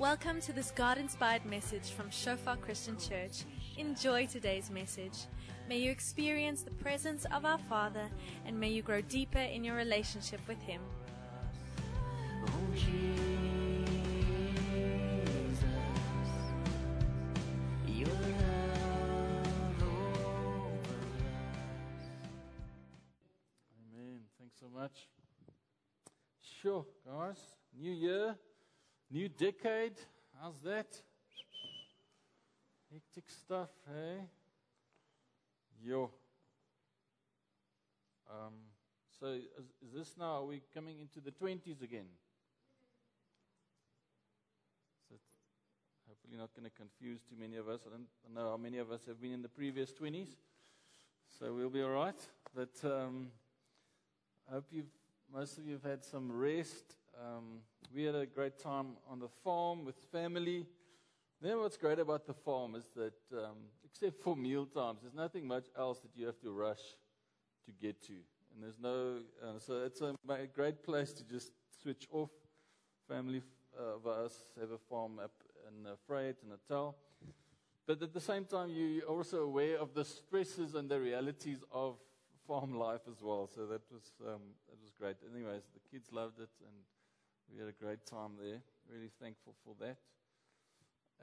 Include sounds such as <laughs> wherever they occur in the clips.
Welcome to this God inspired message from Shofar Christian Church. Enjoy today's message. May you experience the presence of our Father and may you grow deeper in your relationship with Him. Amen. Thanks so much. Sure, guys. New year, new decade. How's that? Hectic stuff, hey? Yo. Um, so, is, is this now, are we coming into the 20s again? So, hopefully not going to confuse too many of us. I don't know how many of us have been in the previous 20s. So, we'll be all right. But um, I hope you've most of you have had some rest. Um, we had a great time on the farm with family. Then, what's great about the farm is that, um, except for meal times, there's nothing much else that you have to rush to get to. And there's no, uh, so it's a, a great place to just switch off. Family uh, of us have a farm up in uh, Vryheid and Natal. But at the same time, you're also aware of the stresses and the realities of farm life as well. So that was um, that was great. Anyways, the kids loved it, and we had a great time there. Really thankful for that.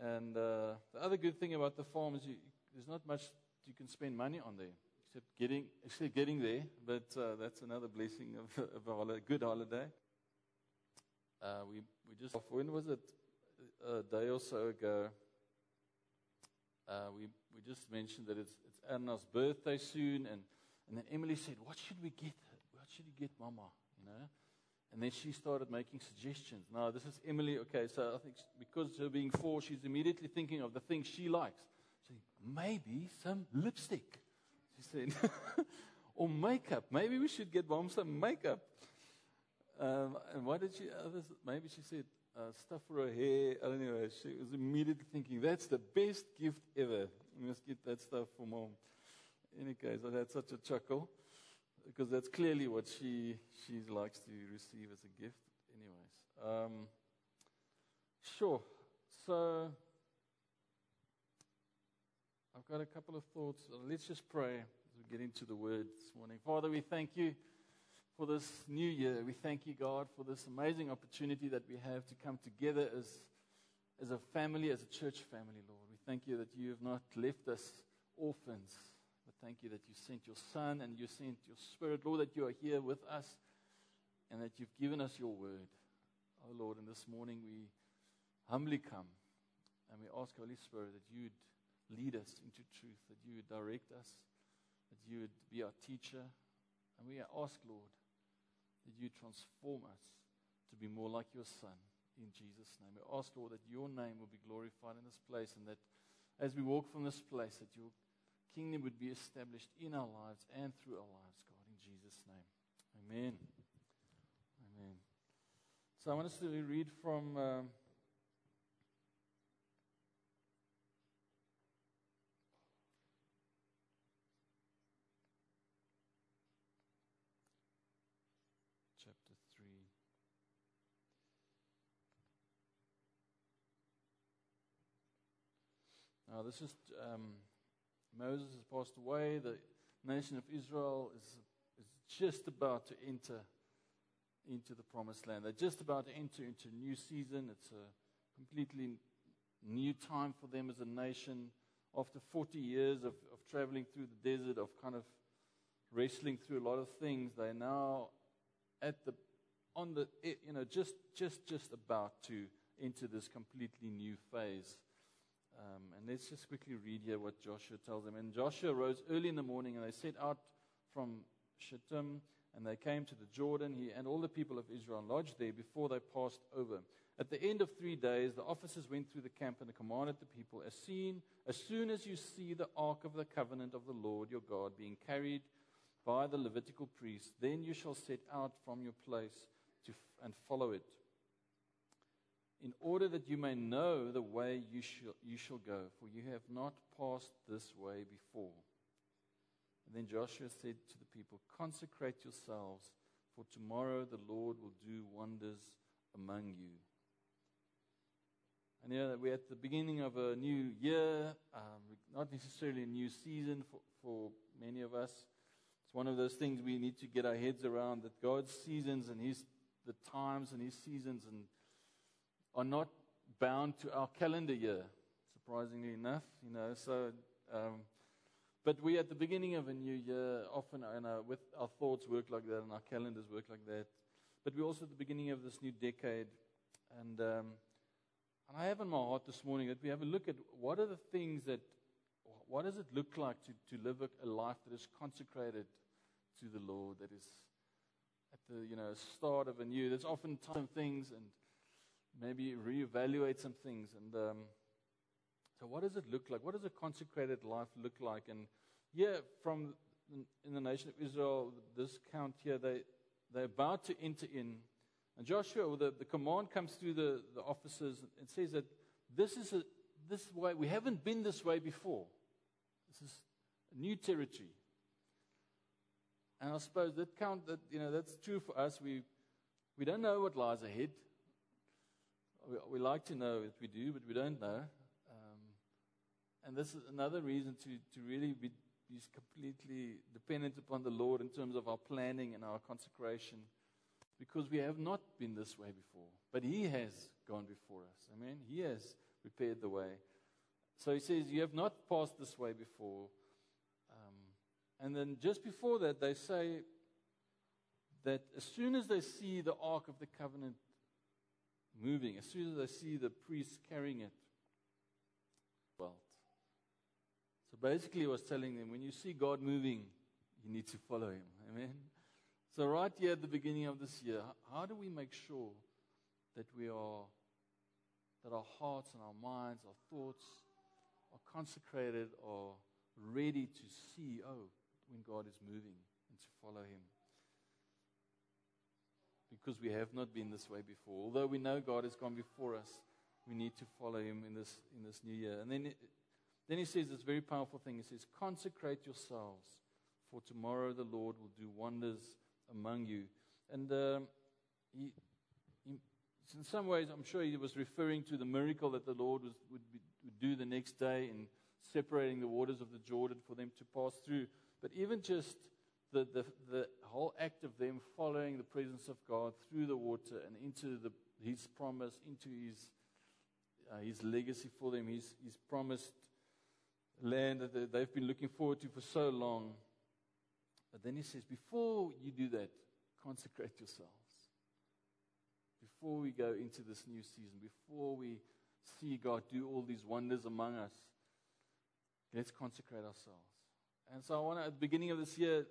And uh, the other good thing about the farm is you, there's not much you can spend money on there, except getting actually getting there. But uh, that's another blessing of, <laughs> of a holiday, good holiday. Uh, we we just when was it a day or so ago? Uh, we we just mentioned that it's it's Anna's birthday soon, and and then Emily said, What should we get? What should we get Mama? You know? And then she started making suggestions. Now, this is Emily. Okay, so I think because her being four, she's immediately thinking of the things she likes. She said, Maybe some lipstick. She said, <laughs> Or makeup. Maybe we should get Mom some makeup. Um, and what did she, others, maybe she said, uh, stuff for her hair. I don't know. She was immediately thinking, That's the best gift ever. We must get that stuff for Mom any case, I had such a chuckle because that's clearly what she, she likes to receive as a gift. Anyways, um, sure. So I've got a couple of thoughts. Let's just pray as we get into the word this morning. Father, we thank you for this new year. We thank you, God, for this amazing opportunity that we have to come together as, as a family, as a church family, Lord. We thank you that you have not left us orphans thank you that you sent your Son and you sent your Spirit, Lord, that you are here with us and that you've given us your word. Oh, Lord, and this morning we humbly come and we ask, Holy Spirit, that you'd lead us into truth, that you would direct us, that you would be our teacher. And we ask, Lord, that you transform us to be more like your Son in Jesus' name. We ask, Lord, that your name will be glorified in this place and that as we walk from this place, that you'll kingdom would be established in our lives and through our lives, God, in Jesus' name. Amen. Amen. So I want us to read from. Um, chapter 3. Now, this is um, Moses has passed away. The nation of Israel is, is just about to enter into the promised land. They're just about to enter into a new season. It's a completely new time for them as a nation. After 40 years of, of traveling through the desert, of kind of wrestling through a lot of things, they're now at the on the you know just just just about to enter this completely new phase um, and let's just quickly read here what Joshua tells them. And Joshua rose early in the morning, and they set out from Shittim, and they came to the Jordan. He and all the people of Israel lodged there before they passed over. At the end of three days, the officers went through the camp and commanded the people, as, seen, as soon as you see the ark of the covenant of the Lord your God being carried by the Levitical priests, then you shall set out from your place to, and follow it in order that you may know the way you shall, you shall go, for you have not passed this way before. And then Joshua said to the people, Consecrate yourselves, for tomorrow the Lord will do wonders among you. And yeah, that we're at the beginning of a new year, um, not necessarily a new season for, for many of us. It's one of those things we need to get our heads around that God's seasons and His the times and His seasons and are not bound to our calendar year. Surprisingly enough, you know. So, um, but we at the beginning of a new year often, you know, with our thoughts work like that and our calendars work like that. But we're also at the beginning of this new decade, and um, and I have in my heart this morning that we have a look at what are the things that, what does it look like to, to live a, life that is consecrated to the Lord, that is at the you know start of a new. There's often some things and maybe reevaluate some things. And um, so, what does it look like? What does a consecrated life look like? And yeah, from in the nation of Israel, this count here, they they're about to enter in. And Joshua, the, the command comes through the, the officers and says that this is a, this way, we haven't been this way before. This is new territory. And I suppose that count that you know that's true for us. We we don't know what lies ahead. We, we like to know that we do, but we don't know. Um, and this is another reason to to really be, be completely dependent upon the Lord in terms of our planning and our consecration, because we have not been this way before. But He has gone before us. Amen. He has prepared the way. So He says, "You have not passed this way before." And then just before that, they say that as soon as they see the Ark of the Covenant moving, as soon as they see the priest carrying it, well, so basically, I was telling them when you see God moving, you need to follow him. Amen. So, right here at the beginning of this year, how do we make sure that we are, that our hearts and our minds, our thoughts are consecrated, are ready to see, oh, when God is moving and to follow Him. Because we have not been this way before. Although we know God has gone before us, we need to follow Him in this, in this new year. And then, then He says this very powerful thing He says, Consecrate yourselves, for tomorrow the Lord will do wonders among you. And um, he, he, in some ways, I'm sure He was referring to the miracle that the Lord was, would, be, would do the next day in separating the waters of the Jordan for them to pass through. But even just the, the, the whole act of them following the presence of God through the water and into the, his promise, into his, uh, his legacy for them, his, his promised land that they've been looking forward to for so long. But then he says, before you do that, consecrate yourselves. Before we go into this new season, before we see God do all these wonders among us, let's consecrate ourselves. And so I want to, at the beginning of this year,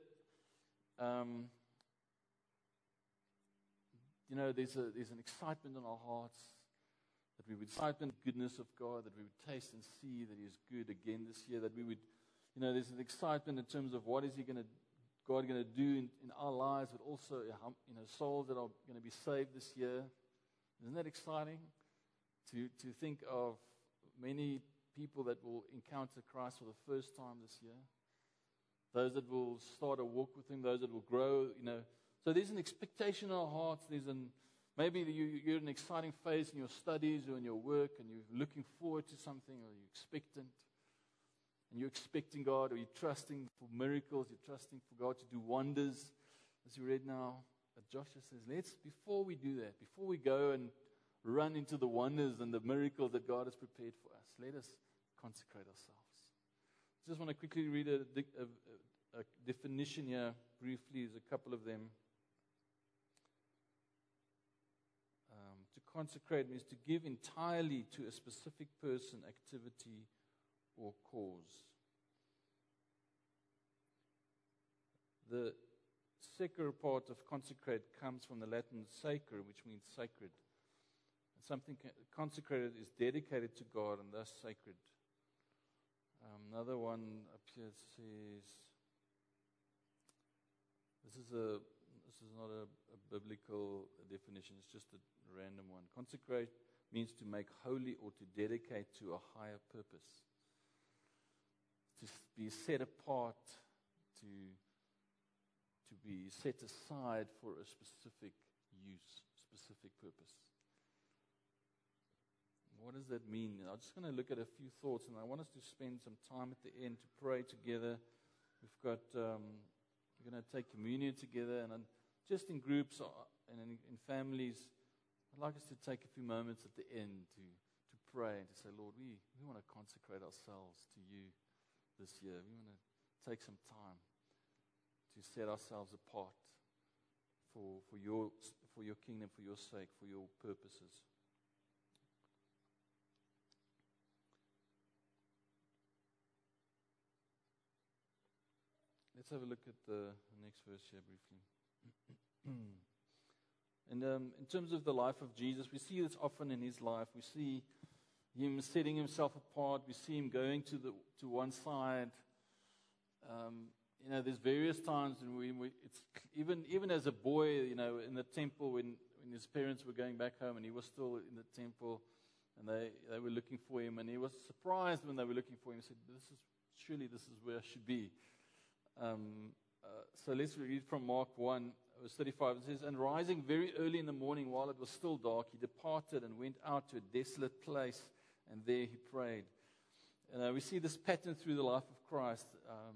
um, you know, there's, a, there's an excitement in our hearts that we would excitement the goodness of God, that we would taste and see that He is good again this year, that we would, you know, there's an excitement in terms of what is He going to, God going to do in, in our lives, but also, you know, souls that are going to be saved this year. Isn't that exciting? To, to think of many people that will encounter Christ for the first time this year those that will start a walk with Him, those that will grow, you know. So there's an expectation in our hearts. There's an, maybe you, you're in an exciting phase in your studies or in your work and you're looking forward to something or you're expectant. And you're expecting God or you're trusting for miracles, you're trusting for God to do wonders. As you read now, but Joshua says, let's, before we do that, before we go and run into the wonders and the miracles that God has prepared for us, let us consecrate ourselves. I just want to quickly read a, a, a definition here briefly. There's a couple of them. Um, to consecrate means to give entirely to a specific person, activity, or cause. The secular part of consecrate comes from the Latin sacre, which means sacred. Something consecrated is dedicated to God and thus sacred. Um, another one here says, this is a this is not a, a, biblical definition. It's just a random one. Consecrate means to make holy or to dedicate to a higher purpose. To be set apart, to to be set aside for a specific use, specific purpose. What does that mean? I'm just going to look at a few thoughts, and I want us to spend some time at the end to pray together. We've got um, we're going to take communion together, and just in groups uh, and in, in families. I'd like us to take a few moments at the end to to pray and to say, Lord, we, we want to consecrate ourselves to you this year. We want to take some time to set ourselves apart for, for, your, for your kingdom, for your sake, for your purposes. Let's have a look at the next verse here briefly. <clears throat> and um, in terms of the life of Jesus, we see this often in his life. We see him setting himself apart. We see him going to, the, to one side. Um, you know, there's various times when we, we, it's even even as a boy, you know, in the temple when when his parents were going back home and he was still in the temple, and they they were looking for him, and he was surprised when they were looking for him. He said, "This is surely this is where I should be." Um, uh, so let's read from Mark one. Verse 35 it says, And rising very early in the morning while it was still dark, he departed and went out to a desolate place, and there he prayed. And uh, we see this pattern through the life of Christ. Um,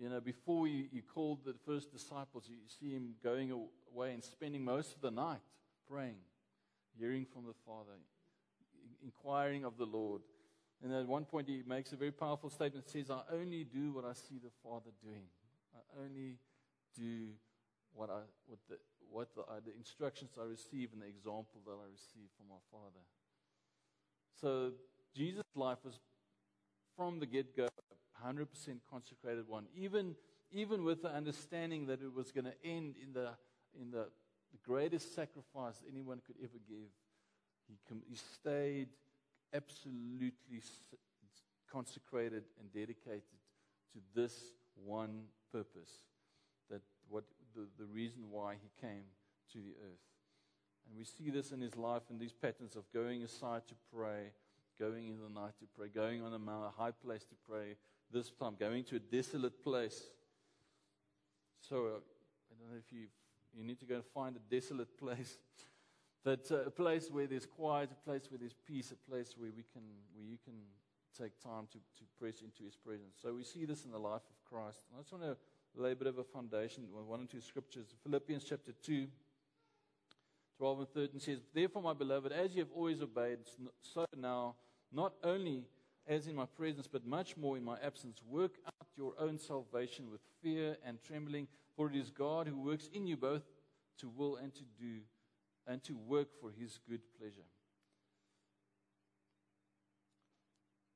you know, before he, he called the first disciples, you see him going away and spending most of the night praying, hearing from the Father, inquiring of the Lord. And at one point, he makes a very powerful statement. Says, I only do what I see the Father doing. I only do what, I, what, the, what the, uh, the instructions I receive and the example that I receive from my Father. So Jesus' life was from the get go a 100% consecrated one. Even, even with the understanding that it was going to end in, the, in the, the greatest sacrifice anyone could ever give, he, com- he stayed absolutely consecrated and dedicated to this one purpose. That what the, the reason why he came to the earth. And we see this in his life in these patterns of going aside to pray, going in the night to pray, going on a high place to pray, this time, going to a desolate place. So, uh, I don't know if you you need to go and find a desolate <laughs> place, but uh, a place where there's quiet, a place where there's peace, a place where we can where you can take time to, to press into His presence. So we see this in the life of Christ. And I just want to lay a bit of a foundation with one or two scriptures. Philippians chapter two. 12 and 13 says, Therefore, my beloved, as you have always obeyed, so now, not only as in my presence, but much more in my absence. Work out your own salvation with fear and trembling, for it is God who works in you both to will and to do, and to work for his good pleasure.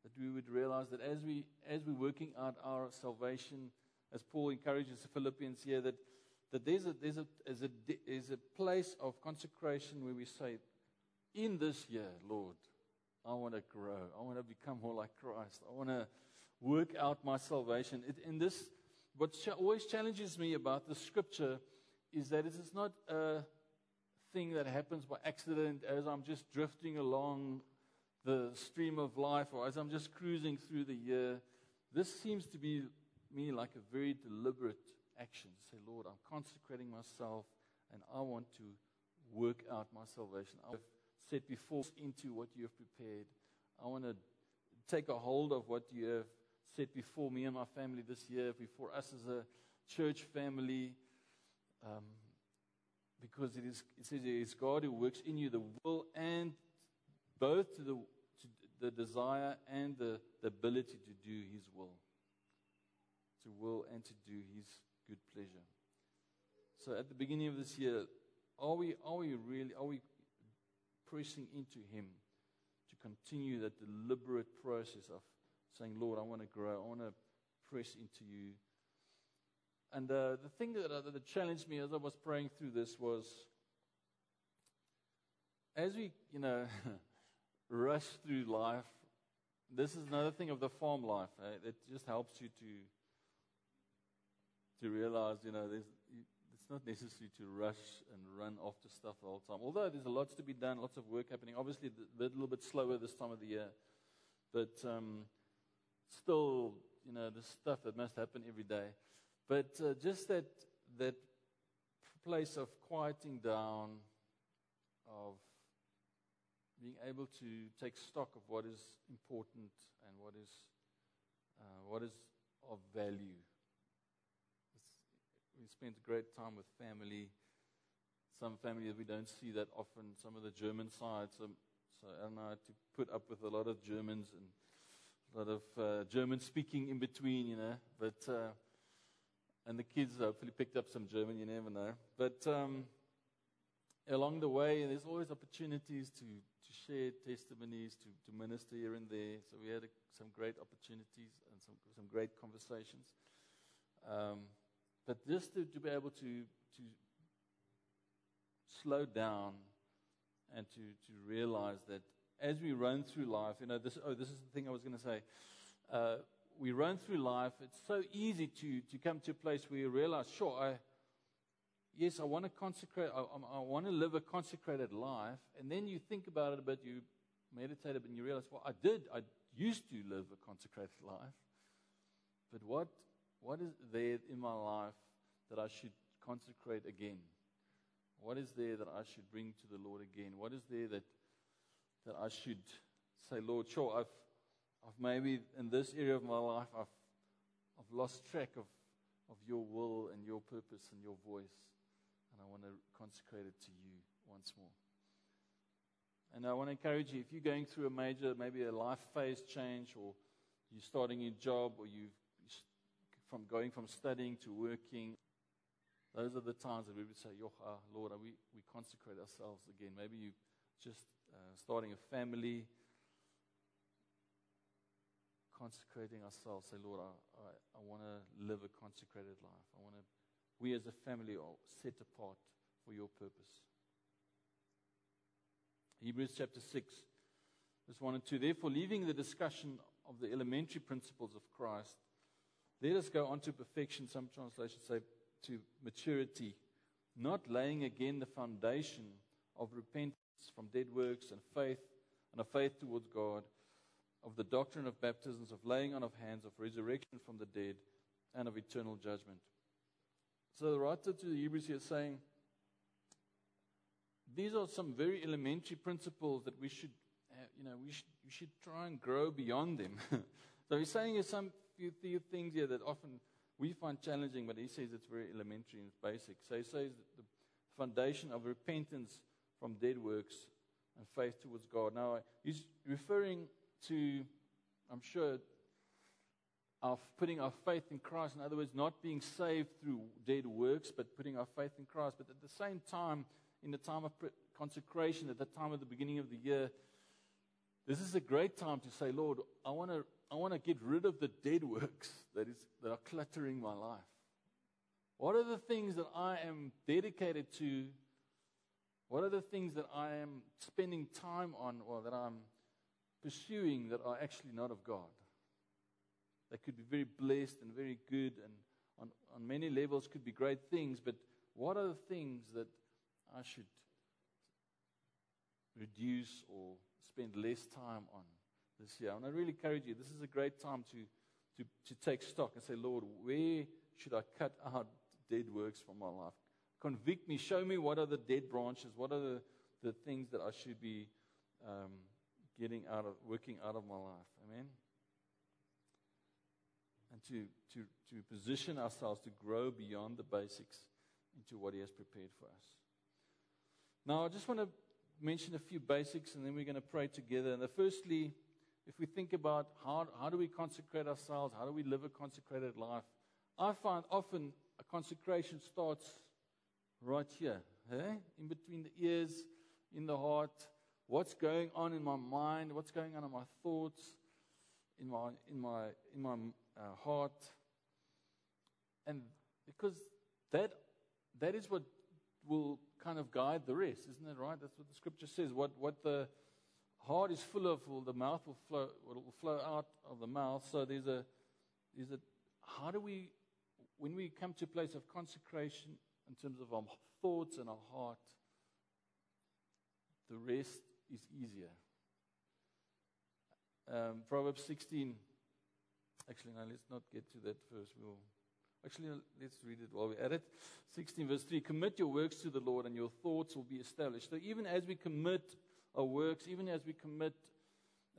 That we would realize that as, we, as we're working out our salvation, as Paul encourages the Philippians here, that, that there's, a, there's, a, there's, a, there's a place of consecration where we say, In this year, Lord, I want to grow. I want to become more like Christ. I want to work out my salvation. It, in this, what always challenges me about the scripture is that it is not a thing that happens by accident as I'm just drifting along the stream of life or as I'm just cruising through the year. This seems to be me like a very deliberate action. Say, Lord, I'm consecrating myself and I want to work out my salvation. I've set before into what you have prepared. I want to take a hold of what you have set before me and my family this year, before us as a church family. Um, because it, is, it says it is God who works in you the will and both to the, to the desire and the, the ability to do His will. To will and to do His good pleasure. So at the beginning of this year, are we, are we really, are we pressing into Him to continue that deliberate process of saying, Lord, I want to grow, I want to press into you. And uh, the thing that, uh, that challenged me as I was praying through this was as we, you know, <laughs> rush through life, this is another thing of the farm life. Eh? It just helps you to to realize, you know, it's not necessary to rush and run off after stuff the whole time. Although there's a lot to be done, lots of work happening. Obviously, a little bit slower this time of the year, but um, still, you know, the stuff that must happen every day. But uh, just that that place of quieting down, of being able to take stock of what is important and what is, uh, what is of value. It's, we spent a great time with family. Some family that we don't see that often. Some of the German side. So, so I don't know to put up with a lot of Germans and a lot of uh, German speaking in between, you know. But uh, and the kids hopefully picked up some German. You never know. But um, along the way, there's always opportunities to, to share testimonies, to, to minister here and there. So we had a, some great opportunities and some, some great conversations. Um, but just to, to be able to, to slow down and to, to realize that as we run through life, you know, this, oh, this is the thing I was going to say. Uh, we run through life, it's so easy to, to come to a place where you realize, sure, I, yes, I want to consecrate, I, I, want to live a consecrated life. And then you think about it a bit, you meditate a bit, and you realize, well, I did, I used to live a consecrated life. But what, what is there in my life that I should consecrate again? What is there that I should bring to the Lord again? What is there that, that I should say, Lord, sure, I've, I've maybe in this area of my life, I've, I've lost track of, of your will and your purpose and your voice. And I want to consecrate it to you once more. And I want to encourage you if you're going through a major, maybe a life phase change, or you're starting a job, or you've from going from studying to working, those are the times that we would say, Yo, ah, Lord, we, we consecrate ourselves again. Maybe you just uh, starting a family, consecrating ourselves. Say, Lord, I, I, I want to live a consecrated life. I want to, we as a family are set apart for your purpose. Hebrews chapter 6, verse 1 and 2. Therefore, leaving the discussion of the elementary principles of Christ, let us go on to perfection. Some translations say to maturity, not laying again the foundation of repentance from dead works and faith and a faith towards God, of the doctrine of baptisms, of laying on of hands, of resurrection from the dead, and of eternal judgment. So the writer to the Hebrews here is saying, these are some very elementary principles that we should, have, you know, we should, we should try and grow beyond them. <laughs> so he's saying there's some few, few things here that often we find challenging, but he says it's very elementary and basic. So he says the foundation of repentance from dead works and faith towards God. Now, he's referring to, I'm sure, of putting our faith in Christ. In other words, not being saved through dead works, but putting our faith in Christ. But at the same time, in the time of consecration, at the time of the beginning of the year, this is a great time to say, Lord, I want to I want to get rid of the dead works that, is, that are cluttering my life. What are the things that I am dedicated to? What are the things that I am spending time on or that I'm pursuing that are actually not of God? They could be very blessed and very good and on, on many levels could be great things, but what are the things that I should reduce or spend less time on? this year. And I really encourage you, this is a great time to, to, to take stock and say, Lord, where should I cut out dead works from my life? Convict me, show me what are the dead branches, what are the, the things that I should be um, getting out of, working out of my life. Amen? And to, to, to position ourselves to grow beyond the basics into what He has prepared for us. Now, I just want to mention a few basics and then we're going to pray together. And the firstly, if we think about how, how do we consecrate ourselves, how do we live a consecrated life, I find often a consecration starts right here, eh? in between the ears, in the heart. What's going on in my mind? What's going on in my thoughts, in my in my in my uh, heart? And because that that is what will kind of guide the rest, isn't it? Right? That's what the scripture says. What what the heart is full of, well, the mouth will flow, will flow out of the mouth. So there's a, there's a, how do we, when we come to a place of consecration in terms of our thoughts and our heart, the rest is easier. Um, Proverbs 16. Actually, no, let's not get to that first. We'll actually let's read it while we're at it. 16 verse 3. Commit your works to the Lord, and your thoughts will be established. So even as we commit our works, even as we commit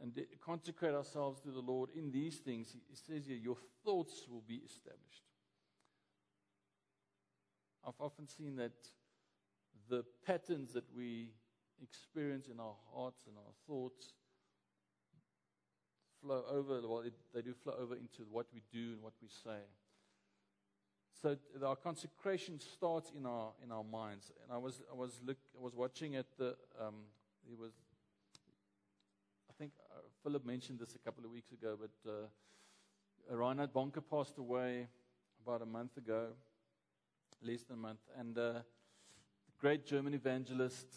and de- consecrate ourselves to the Lord in these things, he says here, your thoughts will be established. I've often seen that the patterns that we experience in our hearts and our thoughts flow over, well, it, they do flow over into what we do and what we say. So our consecration starts in our in our minds. And I was I was look I was watching at the um, there was I think uh, Philip mentioned this a couple of weeks ago, but uh, Reinhard Bonnke passed away about a month ago, less than a month, and uh, the great German evangelist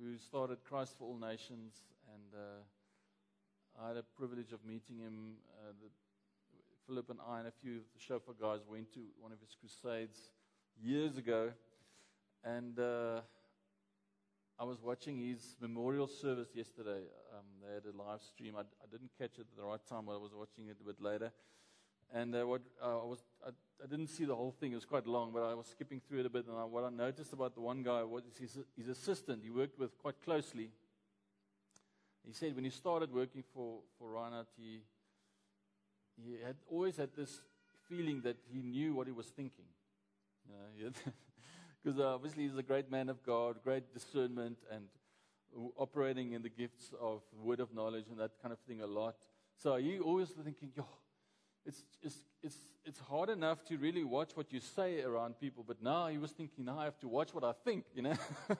who started Christ for All Nations, and uh, I had a privilege of meeting him. Uh, the, Philip and I and a few of the Shofar guys went to one of his crusades years ago, and uh, I was watching his memorial service yesterday. Um, they had a live stream. I, I didn't catch it at the right time, but I was watching it a bit later. And uh, what uh, I was, I, I didn't see the whole thing. It was quite long, but I was skipping through it a bit. And I, what I noticed about the one guy was his, his assistant. He worked with quite closely. He said when he started working for for Reinhard, he he had always had this feeling that he knew what he was thinking. You know, because <laughs> obviously he's a great man of God, great discernment, and operating in the gifts of word of knowledge and that kind of thing a lot. So he always thinking, yo, it's, it's, it's, it's hard enough to really watch what you say around people, but now he was thinking, now I have to watch what I think, you know? <laughs>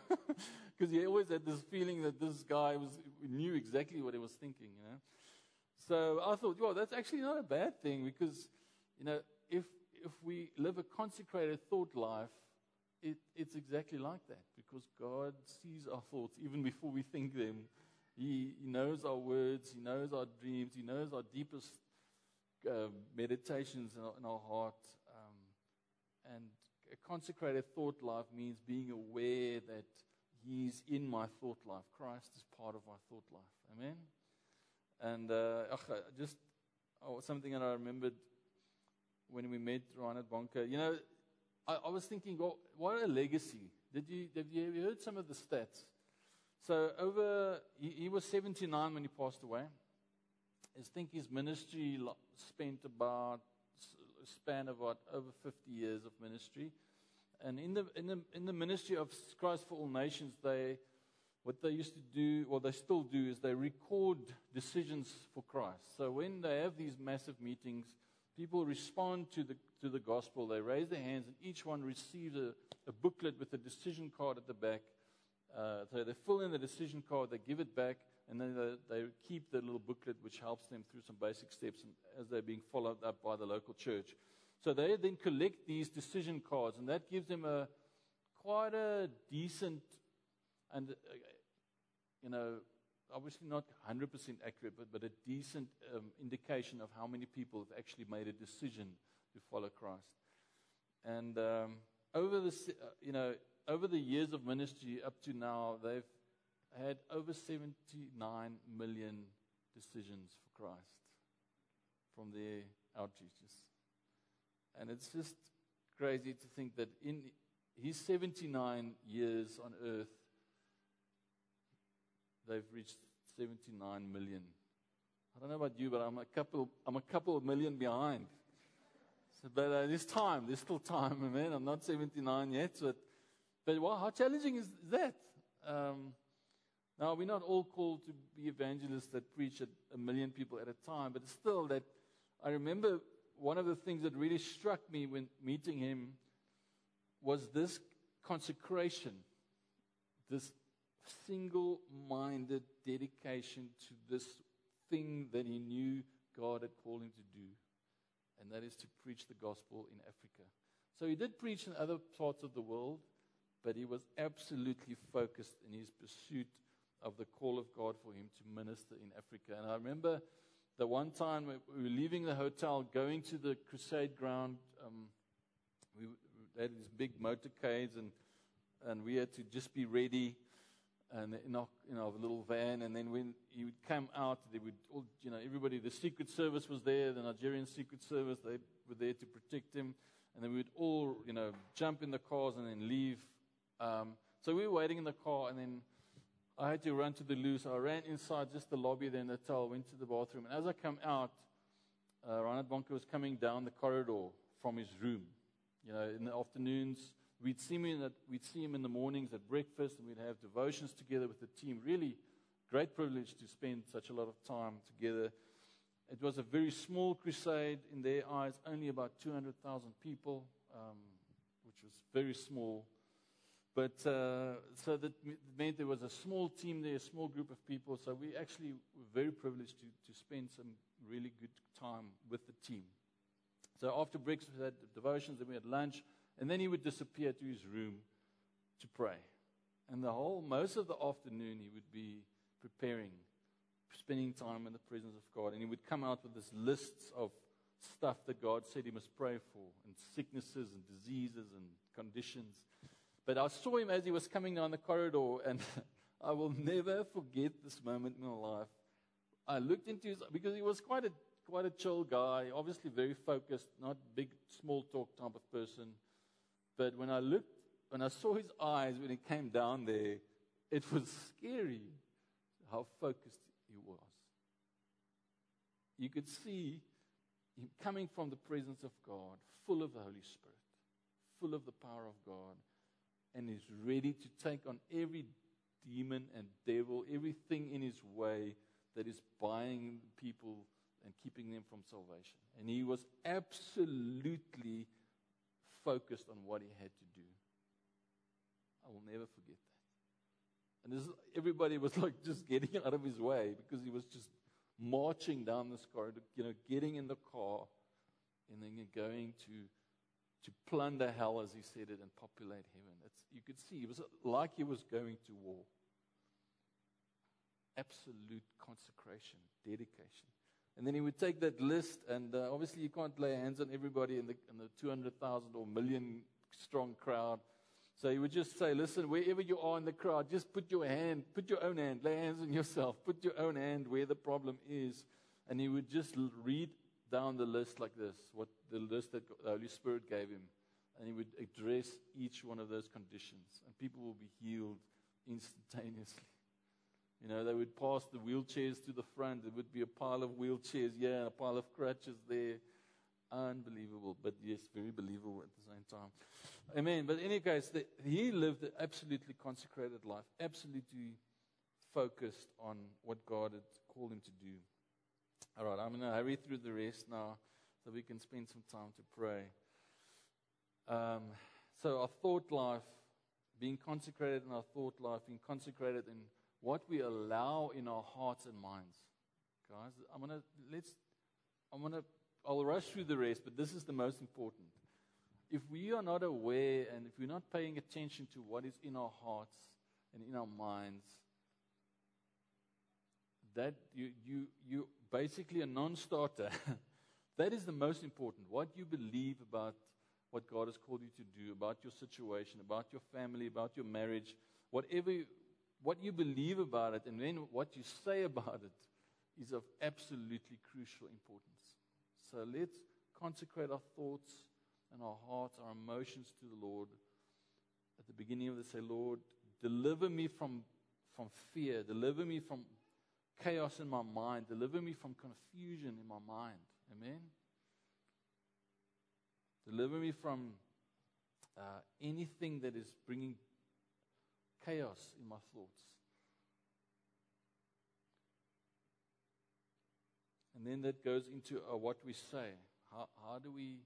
Because he always had this feeling that this guy was, knew exactly what he was thinking, you know? So I thought, well, that's actually not a bad thing because, you know, if, if we live a consecrated thought life, it, it's exactly like that because God sees our thoughts even before we think them. He, he knows our words, He knows our dreams, He knows our deepest uh, meditations in our, heart. Um, and a consecrated thought life means being aware that He's in my thought life. Christ is part of my thought life. Amen. And uh, uh, just oh, something that I remembered when we met Reinhard Bonnke. You know, I, I was thinking, well, what a legacy. Did you have you heard some of the stats? So over, he, he was 79 when he passed away. I think his ministry spent about s- span of about over 50 years of ministry. And in the, in the, in the ministry of Christ for All Nations, they, what they used to do, or they still do, is they record decisions for Christ. So when they have these massive meetings, people respond to the, to the gospel. They raise their hands, and each one receives a, a booklet with a decision card at the back. Uh, so they fill in the decision card, they give it back, and then they, they keep the little booklet, which helps them through some basic steps and, as they're being followed up by the local church. So they then collect these decision cards, and that gives them a quite a decent and uh, you know obviously not 100% accurate, but, but a decent um, indication of how many people have actually made a decision to follow Christ. And um, over the uh, you know over the years of ministry up to now, they've had over 79 million decisions for Christ from their outreaches. And it's just crazy to think that in his 79 years on earth, they've reached 79 million. I don't know about you, but I'm a couple, I'm a couple of million behind. So, but uh, there's time. There's still time, amen. I'm not 79 yet, but, but well, how challenging is that? Um, now, we're not all called to be evangelists that preach at a million people at a time, but still, that I remember one of the things that really struck me when meeting him was this consecration, this single minded dedication to this thing that he knew God had called him to do, and that is to preach the gospel in Africa. So he did preach in other parts of the world, but he was absolutely focused in his pursuit of the call of God for him to minister in Africa. And I remember the one time we were leaving the hotel, going to the crusade ground. Um, we, had these big motorcades, and and we had to just be ready, and in our, in our little van. And then when he would come out, they would all, you know, everybody. The Secret Service was there, the Nigerian Secret Service. They were there to protect him, and then we would all, you know, jump in the cars and then leave. Um, so we were waiting in the car, and then I had to run to the loo, so I ran inside just the lobby, then the hotel, went to the bathroom. And as I come out, uh, Reinhard Bonnke was coming down the corridor from his room. You know, in the afternoons, we'd see him in the, we'd see him in the mornings at breakfast, and we'd have devotions together with the team. Really great privilege to spend such a lot of time together. It was a very small crusade in their eyes, only about 200,000 people, um, which was very small. But uh, so that meant there was a small team there, a small group of people. So we actually were very privileged to, to spend some really good time with the team. So after breakfast, we had devotions, then we had lunch, and then he would disappear to his room to pray. And the whole, most of the afternoon, he would be preparing, spending time in the presence of God. And he would come out with this lists of stuff that God said he must pray for, and sicknesses and diseases and conditions. But I saw him as he was coming down the corridor, and <laughs> I will never forget this moment in my life. I looked into his because he was quite a quite a chill guy, obviously very focused, not big small talk type of person. But when I looked, when I saw his eyes when he came down there, it was scary how focused he was. You could see him coming from the presence of God, full of the Holy Spirit, full of the power of God, and is ready to take on every demon and devil, everything in his way that is buying people and keeping them from salvation. And he was absolutely focused on what he had to do. I will never forget that. And this, everybody was <laughs> like just getting out of his way because he was just marching down this corridor, you know, getting in the car and then going to to plunder hell, as he said it, and populate heaven. It's, you could see it was like he was going to war. Absolute consecration, dedication. And then he would take that list, and uh, obviously you can't lay hands on everybody in the, in the 200,000 or million strong crowd. So he would just say, listen, wherever you are in the crowd, just put your hand, put your own hand, lay hands on yourself, put your own hand where the problem is. And he would just read down the list like this, what the list that the Holy Spirit gave him. And he would address each one of those conditions. And people will be healed instantaneously. You know, they would pass the wheelchairs to the front. There would be a pile of wheelchairs yeah, a pile of crutches there. Unbelievable, but yes, very believable at the same time. Amen. But in any case, the, he lived an absolutely consecrated life, absolutely focused on what God had called him to do. All right, I'm going to hurry through the rest now so we can spend some time to pray. Um, so, our thought life, being consecrated in our thought life, being consecrated in what we allow in our hearts and minds. Guys, I'm going to, let's, I'm going to, I'll rush through the rest, but this is the most important. If we are not aware and if we're not paying attention to what is in our hearts and in our minds, that you, you, you basically a non-starter. <laughs> that is the most important. What you believe about what God has called you to do, about your situation, about your family, about your marriage, whatever, you- what you believe about it, and then what you say about it is of absolutely crucial importance. So let's consecrate our thoughts and our hearts, our emotions to the Lord. At the beginning of this, say, Lord, deliver me from, from fear, deliver me from chaos in my mind, deliver me from confusion in my mind. Amen. Deliver me from uh, anything that is bringing chaos in my thoughts. And then that goes into uh, what we say. How, how do we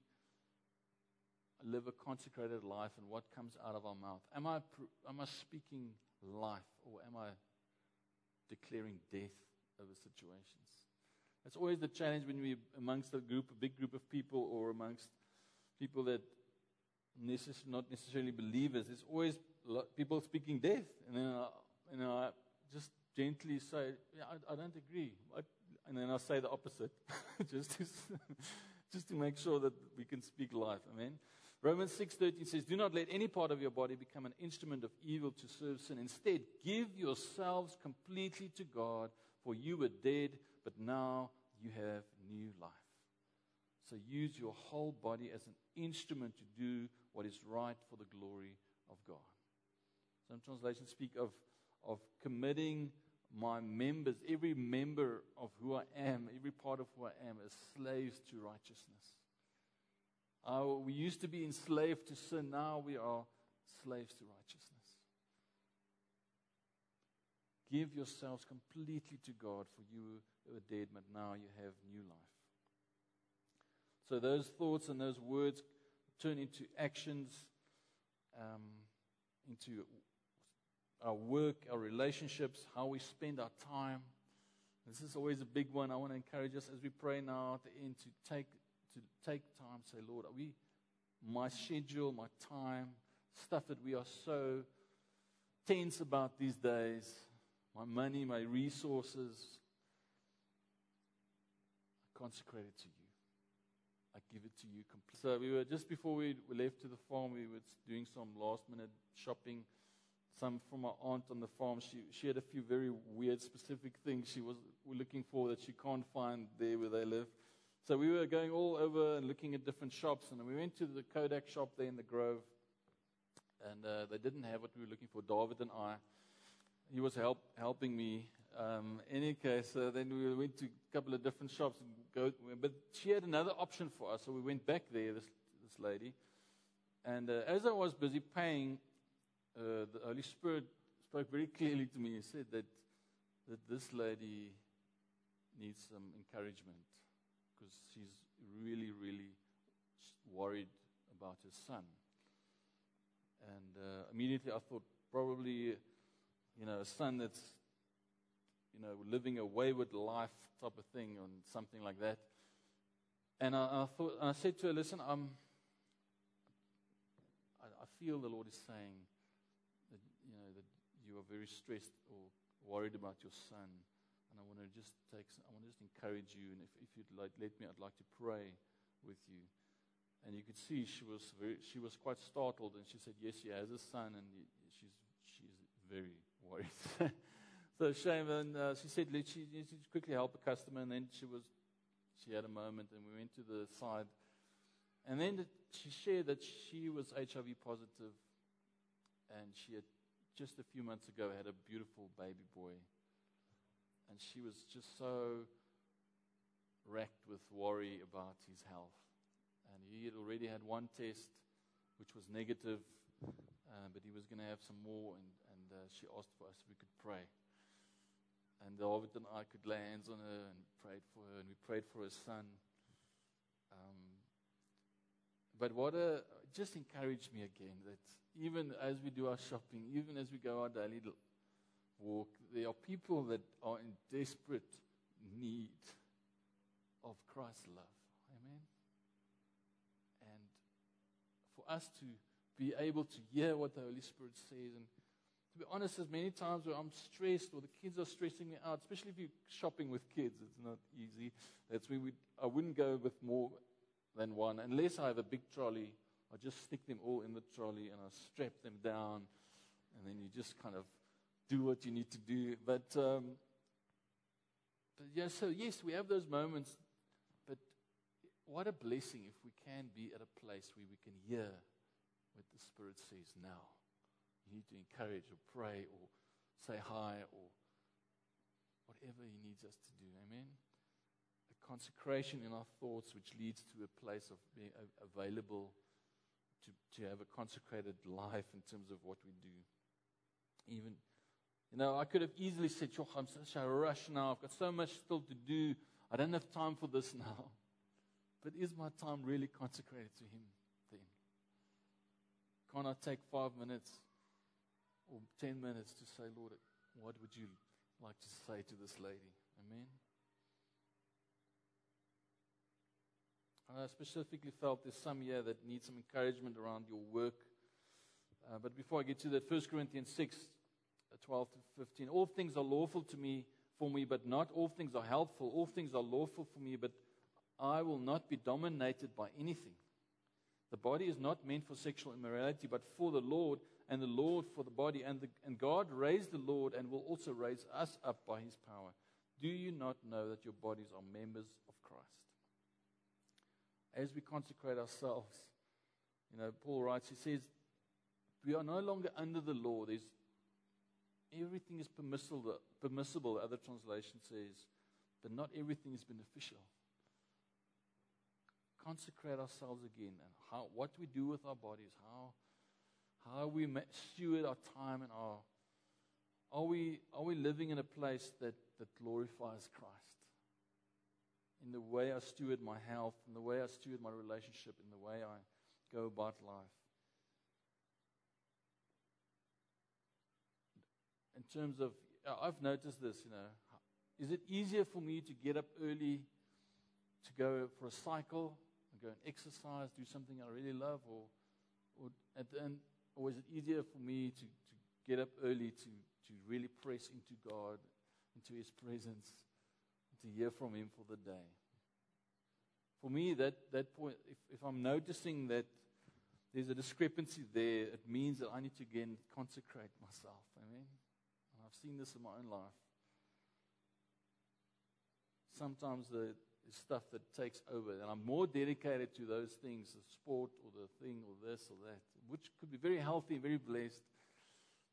live a consecrated life and what comes out of our mouth? Am I, am I speaking life or am I declaring death over situations? That's always the challenge when we're amongst a group, a big group of people, or amongst people that necess- not necessarily believers. It's always people speaking death, and then I, you know, I just gently say, yeah, I, I don't agree, I, and then I say the opposite, <laughs> just to <laughs> just to make sure that we can speak life. Amen. Romans 6:13 says, "Do not let any part of your body become an instrument of evil to serve sin. Instead, give yourselves completely to God, for you were dead, but now you have new life." So use your whole body as an instrument to do what is right for the glory of God. Some translations speak of, of committing my members, every member of who I am, every part of who I am, as slaves to righteousness. Uh, we used to be enslaved to sin, now we are slaves to righteousness. Give yourselves completely to God, for you were dead, but now you have new life. So those thoughts and those words turn into actions, um, into our work, our relationships, how we spend our time. This is always a big one. I want to encourage us as we pray now at the end to take to take time. Say, Lord, are we my schedule, my time, stuff that we are so tense about these days, my money, my resources, I consecrate it to you. I give it to you completely. So we were just before we left to the farm, we were doing some last minute shopping. Some from our aunt on the farm. She she had a few very weird, specific things she was looking for that she can't find there where they live. So we were going all over and looking at different shops, and we went to the Kodak shop there in the Grove, and uh, they didn't have what we were looking for. David and I, he was help, helping me. Um, any case, uh, then we went to a couple of different shops, and go, but she had another option for us, so we went back there. This this lady, and uh, as I was busy paying, uh, the Holy Spirit spoke very clearly to me. He said that that this lady needs some encouragement because she's really, really worried about her son. And uh, immediately I thought, probably, you know, a son that's, you know, living a wayward life type of thing, or something like that. And I, I thought, and I said to her, listen, I'm, I, I feel the Lord is saying that, you know, that you are very stressed or worried about your son and I want to just take, I want to just encourage you, and if, if you'd like, let me, I'd like to pray with you. And you could see she was very, she was quite startled, and she said, yes, she has a son, and she's, she's very worried. <laughs> so shame, and uh, she said, let she, she quickly help a customer, and then she was, she had a moment, and we went to the side, and then she shared that she was HIV positive, and she had just a few months ago had a beautiful baby boy and she was just so racked with worry about his health. And he had already had one test, which was negative, uh, but he was going to have some more, and, and uh, she asked for us if we could pray. And David and I could lay hands on her and prayed for her, and we prayed for her son. Um, but what a, just encouraged me again that even as we do our shopping, even as we go our daily walk, there are people that are in desperate need of Christ's love. Amen. And for us to be able to hear what the Holy Spirit says and to be honest, there's many times where I'm stressed or the kids are stressing me out, especially if you're shopping with kids. It's not easy. That's where we, I wouldn't go with more than one. Unless I have a big trolley, I just stick them all in the trolley and I strap them down. And then you just kind of do what you need to do. But, um, but yeah, so yes, we have those moments. But what a blessing if we can be at a place where we can hear what the Spirit says now. You need to encourage or pray or say hi or whatever He needs us to do. Amen. A consecration in our thoughts, which leads to a place of being available to, to have a consecrated life in terms of what we do. Even you know, I could have easily said, Sure, I'm such a rush now. I've got so much still to do. I don't have time for this <laughs> now. But is my time really consecrated to Him then? Can't I take five minutes or ten minutes to say, Lord, what would you like to say to this lady? Amen. I specifically felt there's some here that need some encouragement around your work. Uh, but before I get to that, 1 Corinthians 6 12 to 15. All things are lawful to me for me, but not all things are helpful. All things are lawful for me, but I will not be dominated by anything. The body is not meant for sexual immorality, but for the Lord, and the Lord for the body. And, the, and God raised the Lord and will also raise us up by his power. Do you not know that your bodies are members of Christ? As we consecrate ourselves, you know, Paul writes, he says, we are no longer under the law. There's everything is permissible, permissible, the other translation says, but not everything is beneficial. Consecrate ourselves again and how, what we do with our bodies, how, how we steward our time and our. Are we, are we living in a place that, that glorifies Christ? In the way I steward my health, in the way I steward my relationship, in the way I go about life. in terms of, I've noticed this, you know, is it easier for me to get up early to go for a cycle, and go and exercise, do something I really love, or, or at the end, or is it easier for me to, to get up early to, to really press into God, into His presence, to hear from Him for the day? For me, that, that point, if, if I'm noticing that there's a discrepancy there, it means that I need to again consecrate myself. Amen. And I've seen this in my own life. Sometimes the stuff that takes over, and I'm more dedicated to those things, the sport or the thing or this or that, which could be very healthy, very blessed,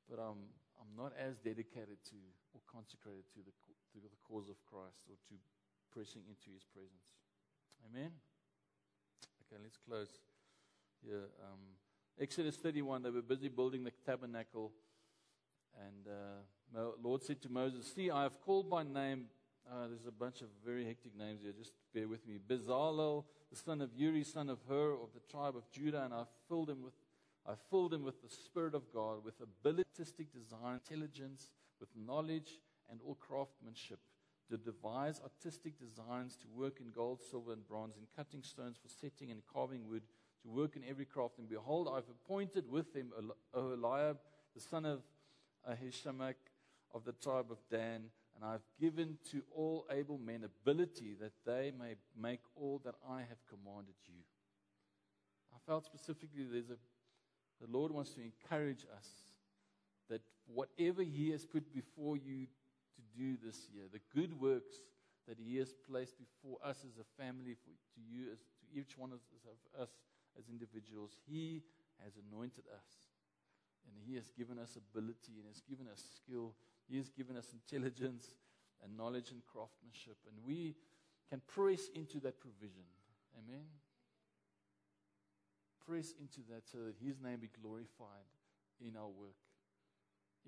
but I'm, I'm not as dedicated to or consecrated to the, to the cause of Christ or to pressing into his presence. Amen? Okay, let's close here. Um, Exodus 31, they were busy building the tabernacle. And uh, Lord said to Moses, See, I have called by name. Uh, there's a bunch of very hectic names here. Just bear with me. Bezalel, the son of Uri, son of Hur, of the tribe of Judah, and I filled him with, I filled him with the Spirit of God, with ability, artistic design, intelligence, with knowledge, and all craftsmanship, to devise artistic designs, to work in gold, silver, and bronze, in cutting stones for setting and carving wood, to work in every craft. And behold, I've appointed with him Oholiab, the son of Ahishamach of the tribe of Dan, and I've given to all able men ability that they may make all that I have commanded you. I felt specifically there's a the Lord wants to encourage us that whatever He has put before you to do this year, the good works that He has placed before us as a family, for, to you, as, to each one of us as individuals, He has anointed us. And He has given us ability and He has given us skill. He has given us intelligence and knowledge and craftsmanship. And we can press into that provision. Amen. Press into that so that His name be glorified in our work,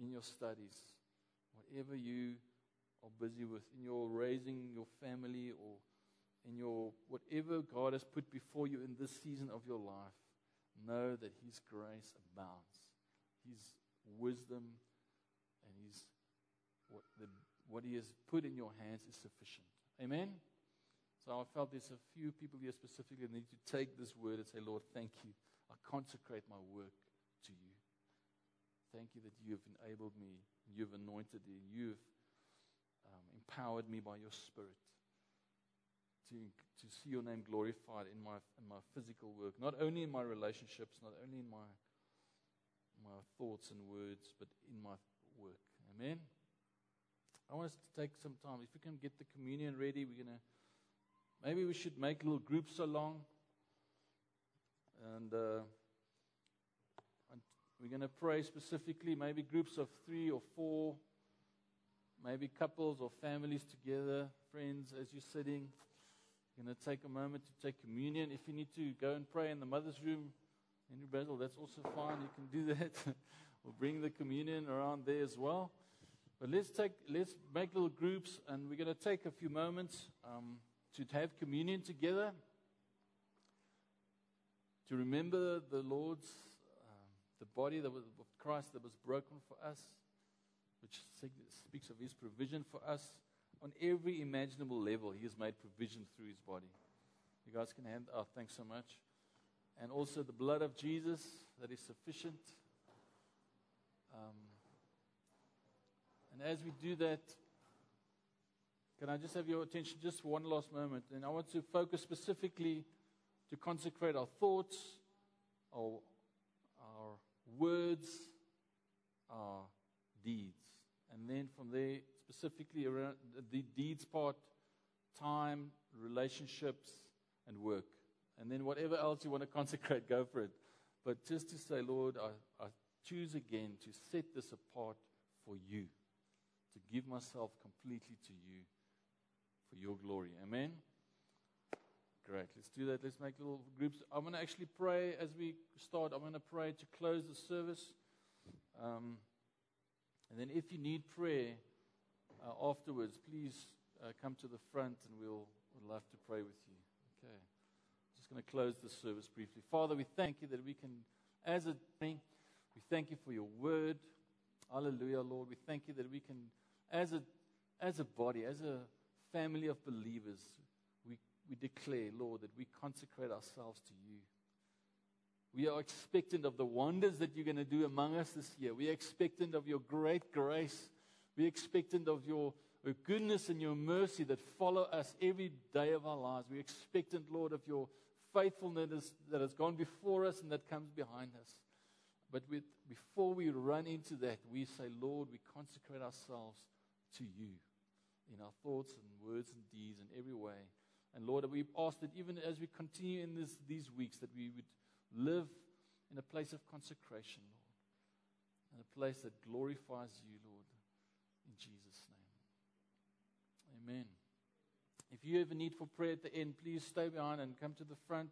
in your studies, whatever you are busy with, in your raising your family or in your whatever God has put before you in this season of your life. Know that His grace abounds. His wisdom and His what, the, what He has put in your hands is sufficient. Amen. So I felt there's a few people here specifically that need to take this word and say, Lord, thank you. I consecrate my work to you. Thank you that you have enabled me, you've anointed me, you've um, empowered me by your Spirit to, to see your name glorified in my, in my physical work, not only in my relationships, not only in my my thoughts and words, but in my work. Amen. I want us to take some time. If we can get the communion ready, we're going to. Maybe we should make little groups along. And, uh, we're going to pray specifically, maybe groups of three or four, maybe couples or families together, friends, as you're sitting. You're going to take a moment to take communion. If you need to go and pray in the mother's room, Henry Basil, that's also fine. You can do that. <laughs> we'll bring the communion around there as well. But let's take, let's make little groups, and we're going to take a few moments um, to have communion together, to remember the Lord's, um, the body that was, of Christ that was broken for us, which speaks of His provision for us on every imaginable level. He has made provision through His body. You guys can hand. Oh, thanks so much and also the blood of Jesus that is sufficient. Um, and as we do that, can I just have your attention just for one last moment? And I want to focus specifically to consecrate our thoughts, our, our words, our deeds. And then from there, specifically around the deeds part, time, relationships, and work. And then whatever else you want to <laughs> consecrate, go for it. But just to say, Lord, I, I choose again to set this apart for you, to give myself completely to you for your glory. Amen. Great. Let's do that. Let's make little groups. I'm going to actually pray as we start. I'm going to pray to close the service. Um, and then if you need prayer uh, afterwards, please uh, come to the front and we'll, we'll love to pray with you. Okay. Just going to close the service briefly. Father, we thank you that we can, as a we thank you for your word. Hallelujah, Lord. We thank you that we can, as a, as a body, as a family of believers, we, we declare, Lord, that we consecrate ourselves to you. We are expectant of the wonders that you're going to do among us this year. We are expectant of your great grace. We are expectant of your, your goodness and your mercy that follow us every day of our lives. We are expectant, Lord, of your faithfulness that has gone before us and that comes behind us. But with, before we run into that, we say, Lord, we consecrate ourselves to you in our thoughts and words and deeds in every way. And Lord, we ask that even as we continue in this, these weeks, that we would live in a place of consecration, Lord, and a place that glorifies you, Lord, in Jesus' name. Amen. If you have a need for prayer at the end, please stay behind and come to the front.